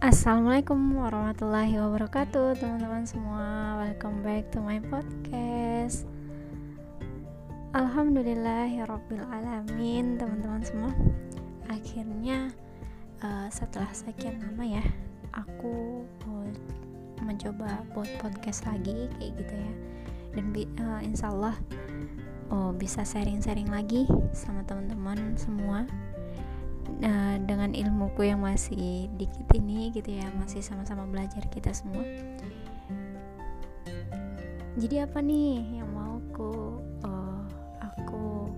Assalamualaikum warahmatullahi wabarakatuh teman-teman semua. Welcome back to my podcast. Alhamdulillahirrabbilalamin teman-teman semua. Akhirnya uh, setelah sekian lama ya Aku mencoba buat podcast lagi kayak gitu ya. Dan uh, insya Allah uh, bisa sharing-sharing lagi sama teman-teman semua uh, dengan ilmuku yang masih dikit ini gitu ya masih sama-sama belajar kita semua. Jadi apa nih yang mau aku uh, aku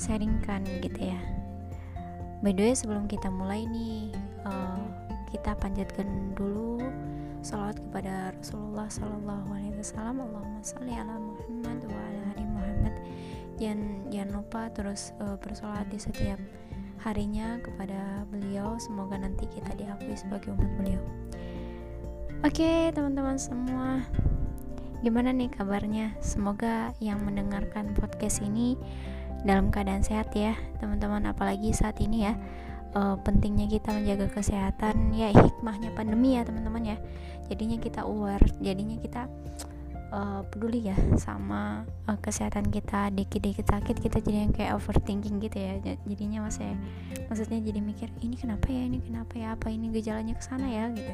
sharingkan gitu ya? By the way sebelum kita mulai nih uh, kita panjatkan dulu salawat kepada Rasulullah Sallallahu Alaihi Wasallam. Allahumma salli ala Muhammad wa ala ali Muhammad jangan jangan lupa terus uh, bersolat di setiap harinya kepada beliau. Semoga nanti kita diakui sebagai umat beliau. Oke okay, teman-teman semua. Gimana nih kabarnya? Semoga yang mendengarkan podcast ini dalam keadaan sehat ya teman-teman. Apalagi saat ini ya uh, pentingnya kita menjaga kesehatan. Ya hikmahnya pandemi ya teman-teman ya. Jadinya kita aware jadinya kita uh, peduli ya sama uh, kesehatan kita dikit-dikit sakit kita jadi yang kayak overthinking gitu ya. Jadinya mas ya maksudnya jadi mikir ini kenapa ya ini kenapa ya apa ini gejalanya ke sana ya? gitu.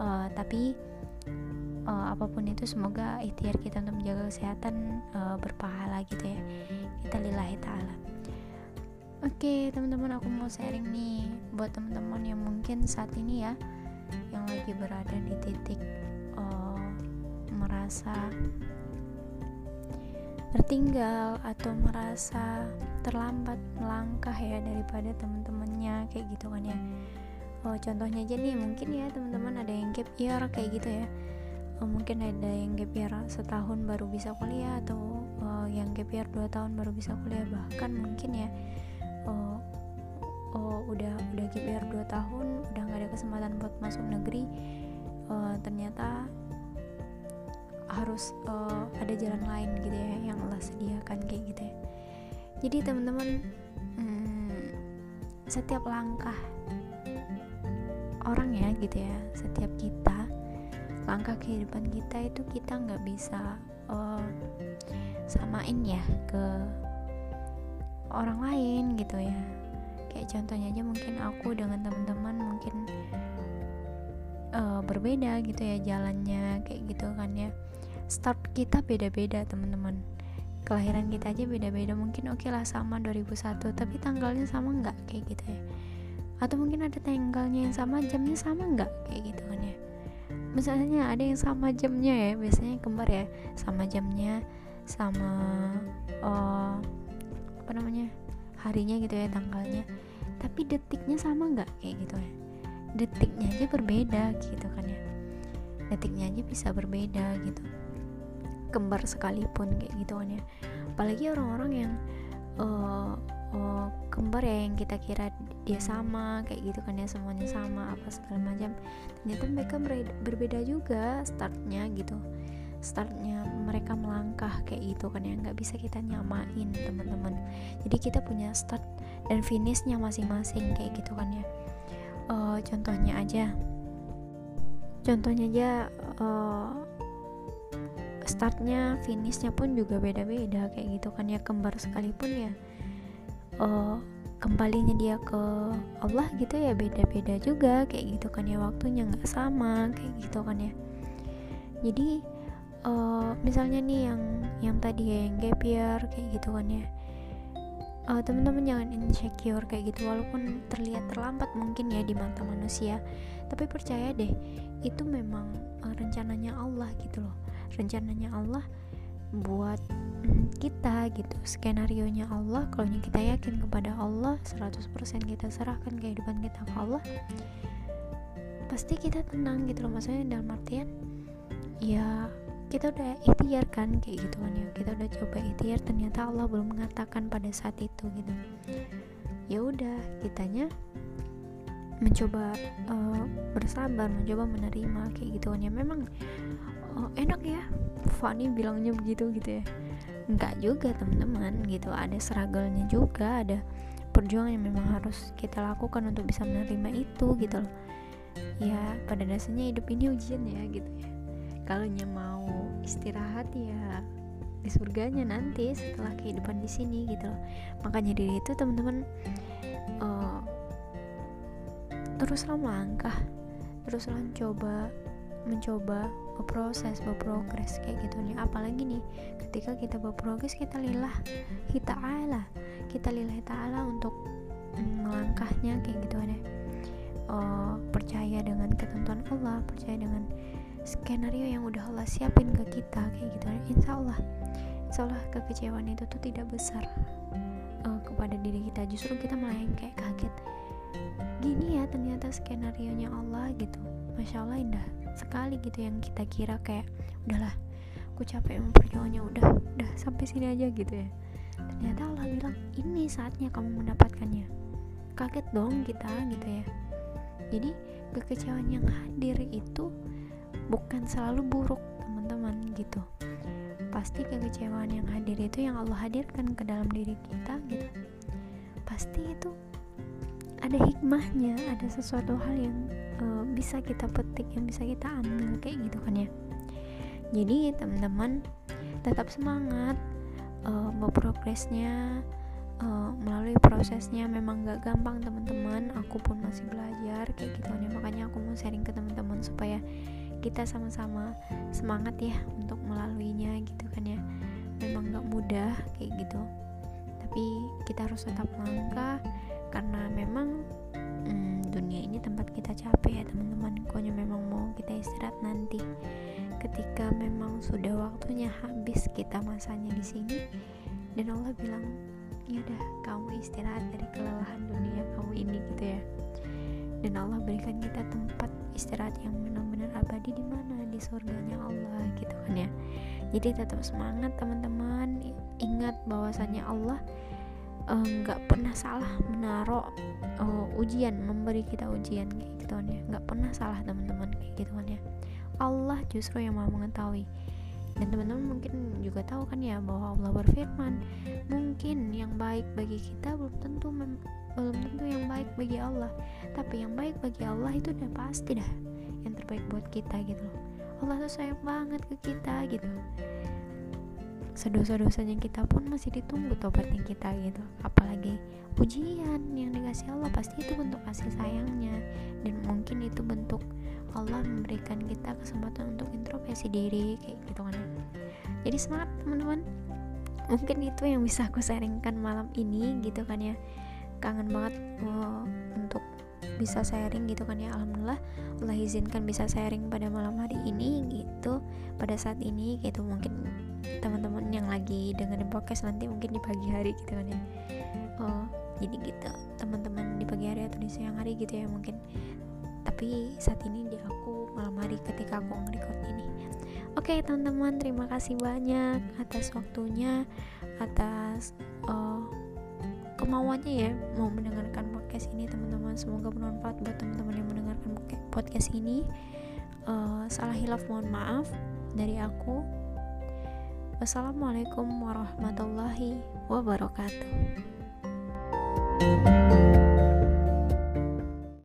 Uh, tapi uh, apa pun itu semoga ikhtiar kita untuk menjaga kesehatan uh, berpahala gitu ya. Kita lillahi ta'ala. Oke okay, teman-teman aku mau sharing nih buat teman-teman yang mungkin saat ini ya yang lagi berada di titik merasa tertinggal atau merasa terlambat melangkah ya daripada teman-temannya kayak gitu kan ya. Oh, contohnya aja nih mungkin ya teman-teman ada yang gap year kayak gitu ya. Oh, mungkin ada yang gap year setahun baru bisa kuliah atau oh, yang gap year dua tahun baru bisa kuliah. Bahkan mungkin ya oh, oh udah udah gap year dua tahun udah nggak ada kesempatan buat masuk negeri oh, ternyata harus uh, ada jalan lain gitu ya yang Allah sediakan kayak gitu ya. Jadi teman-teman hmm, setiap langkah orang ya gitu ya setiap kita langkah kehidupan kita itu kita nggak bisa uh, samain ya ke orang lain gitu ya. Kayak contohnya aja mungkin aku dengan teman-teman mungkin uh, berbeda gitu ya jalannya kayak gitu kan ya start kita beda-beda teman-teman. Kelahiran kita aja beda-beda. Mungkin oke okay lah sama 2001 tapi tanggalnya sama nggak? Kayak gitu ya. Atau mungkin ada tanggalnya yang sama jamnya sama nggak? Kayak gitu kan ya. Misalnya ada yang sama jamnya ya biasanya kembar ya. Sama jamnya sama uh, apa namanya harinya gitu ya tanggalnya. Tapi detiknya sama nggak? Kayak gitu ya. Detiknya aja berbeda gitu kan ya. Detiknya aja bisa berbeda gitu kembar sekalipun kayak gitu kan ya. Apalagi orang-orang yang uh, uh, kembar ya yang kita kira dia sama kayak gitu kan ya semuanya sama apa segala macam. Ternyata mereka berbeda juga startnya gitu. Startnya mereka melangkah kayak gitu kan ya nggak bisa kita nyamain teman-teman. Jadi kita punya start dan finishnya masing-masing kayak gitu kan ya. Uh, contohnya aja. Contohnya aja uh, startnya finishnya pun juga beda-beda kayak gitu kan ya kembar sekalipun ya. Uh, kembalinya dia ke Allah gitu ya beda-beda juga kayak gitu kan ya waktunya nggak sama kayak gitu kan ya. Jadi uh, misalnya nih yang yang tadi ya yang gap year kayak gitu kan ya. Uh, teman-teman jangan insecure kayak gitu walaupun terlihat terlambat mungkin ya di mata manusia. Tapi percaya deh itu memang uh, rencananya Allah gitu loh rencananya Allah buat mm, kita gitu. Skenario nya Allah kalau kita yakin kepada Allah 100% kita serahkan kehidupan kita ke Allah pasti kita tenang gitu loh. Maksudnya dalam artian ya kita udah ikhtiar kan kayak gitu kan ya. Kita udah coba ikhtiar ternyata Allah belum mengatakan pada saat itu gitu. Ya udah kitanya mencoba uh, bersabar mencoba menerima kayak gitu kan ya. Memang oh, enak ya. Fani bilangnya begitu gitu ya. Enggak juga teman-teman gitu. Ada struggle-nya juga ada perjuangan yang memang harus kita lakukan untuk bisa menerima itu gitu loh. Ya pada dasarnya hidup ini ujian ya gitu ya. Kalau mau istirahat ya di surganya nanti setelah kehidupan di sini gitu loh. Makanya dari itu teman-teman uh, teruslah melangkah teruslah coba mencoba berproses berprogres kayak gitu nih. Apalagi nih ketika kita berprogres kita lillah kita ta'ala kita lillah ta'ala untuk melangkahnya kayak gitu deh uh, percaya dengan ketentuan Allah percaya dengan skenario yang udah Allah siapin ke kita kayak gitu deh insya Allah insya Allah kekecewaan itu tuh tidak besar uh, kepada diri kita. Justru kita malah yang kayak kaget. Gini ya ternyata skenario nya Allah gitu. Masya Allah indah sekali gitu yang kita kira kayak udahlah aku capek memperjuangnya udah udah sampai sini aja gitu ya. Ternyata Allah bilang ini saatnya kamu mendapatkannya. Kaget dong kita gitu ya. Jadi kekecewaan yang hadir itu bukan selalu buruk teman-teman gitu. Pasti kekecewaan yang hadir itu yang Allah hadirkan ke dalam diri kita gitu. Pasti itu ada hikmahnya ada sesuatu hal yang bisa kita petik yang bisa kita ambil kayak gitu kan ya. Jadi teman-teman tetap semangat uh, berprogresnya uh, melalui prosesnya memang gak gampang teman-teman. Aku pun masih belajar kayak gitu kan ya. Makanya aku mau sharing ke teman-teman supaya kita sama-sama semangat ya untuk melaluinya gitu kan ya. Memang gak mudah kayak gitu. Tapi kita harus tetap melangkah karena memang hmm, dunia ini tempat kita capek ya teman-teman. Pokoknya memang mau kita istirahat nanti. Ketika memang sudah waktunya habis kita masanya di sini dan Allah bilang ya udah kamu istirahat dari kelelahan dunia kamu ini gitu ya. Dan Allah berikan kita tempat istirahat yang benar-benar abadi di mana? Di surganya Allah gitu kan ya. Jadi tetap semangat teman-teman. Ingat bahwasannya Allah nggak uh, pernah salah menaruh uh, ujian memberi kita ujian kayak gitu kan ya. Nggak pernah salah teman-teman kayak gitu kan ya. Allah justru yang mau mengetahui. Dan teman-teman mungkin juga tahu kan ya bahwa Allah berfirman mungkin yang baik bagi kita belum tentu belum tentu yang baik bagi Allah. Tapi yang baik bagi Allah itu udah pasti dah yang terbaik buat kita gitu Allah tuh sayang banget ke kita gitu sedosa-dosanya kita pun masih ditunggu tobatnya kita gitu. Apalagi pujian yang dikasih Allah pasti itu bentuk kasih sayangnya. Dan mungkin itu bentuk Allah memberikan kita kesempatan untuk introspeksi diri kayak gitu kan. Jadi semangat teman-teman. Mungkin itu yang bisa aku sharingkan malam ini gitu kan ya. Kangen banget uh, untuk bisa sharing gitu kan ya alhamdulillah Allah izinkan bisa sharing pada malam hari ini gitu pada saat ini gitu. Mungkin teman-teman yang lagi dengerin podcast nanti mungkin di pagi hari gitu kan ya. Oh jadi gitu teman-teman di pagi hari atau di siang hari gitu ya mungkin. Tapi saat ini di aku malam hari ketika aku nge-record ini. Oke okay, teman-teman terima kasih banyak atas waktunya atas uh, kemauannya ya mau mendengarkan podcast ini teman-teman semoga bermanfaat buat teman-teman yang mendengarkan podcast ini uh, salah hilaf mohon maaf dari aku Wassalamualaikum warahmatullahi wabarakatuh.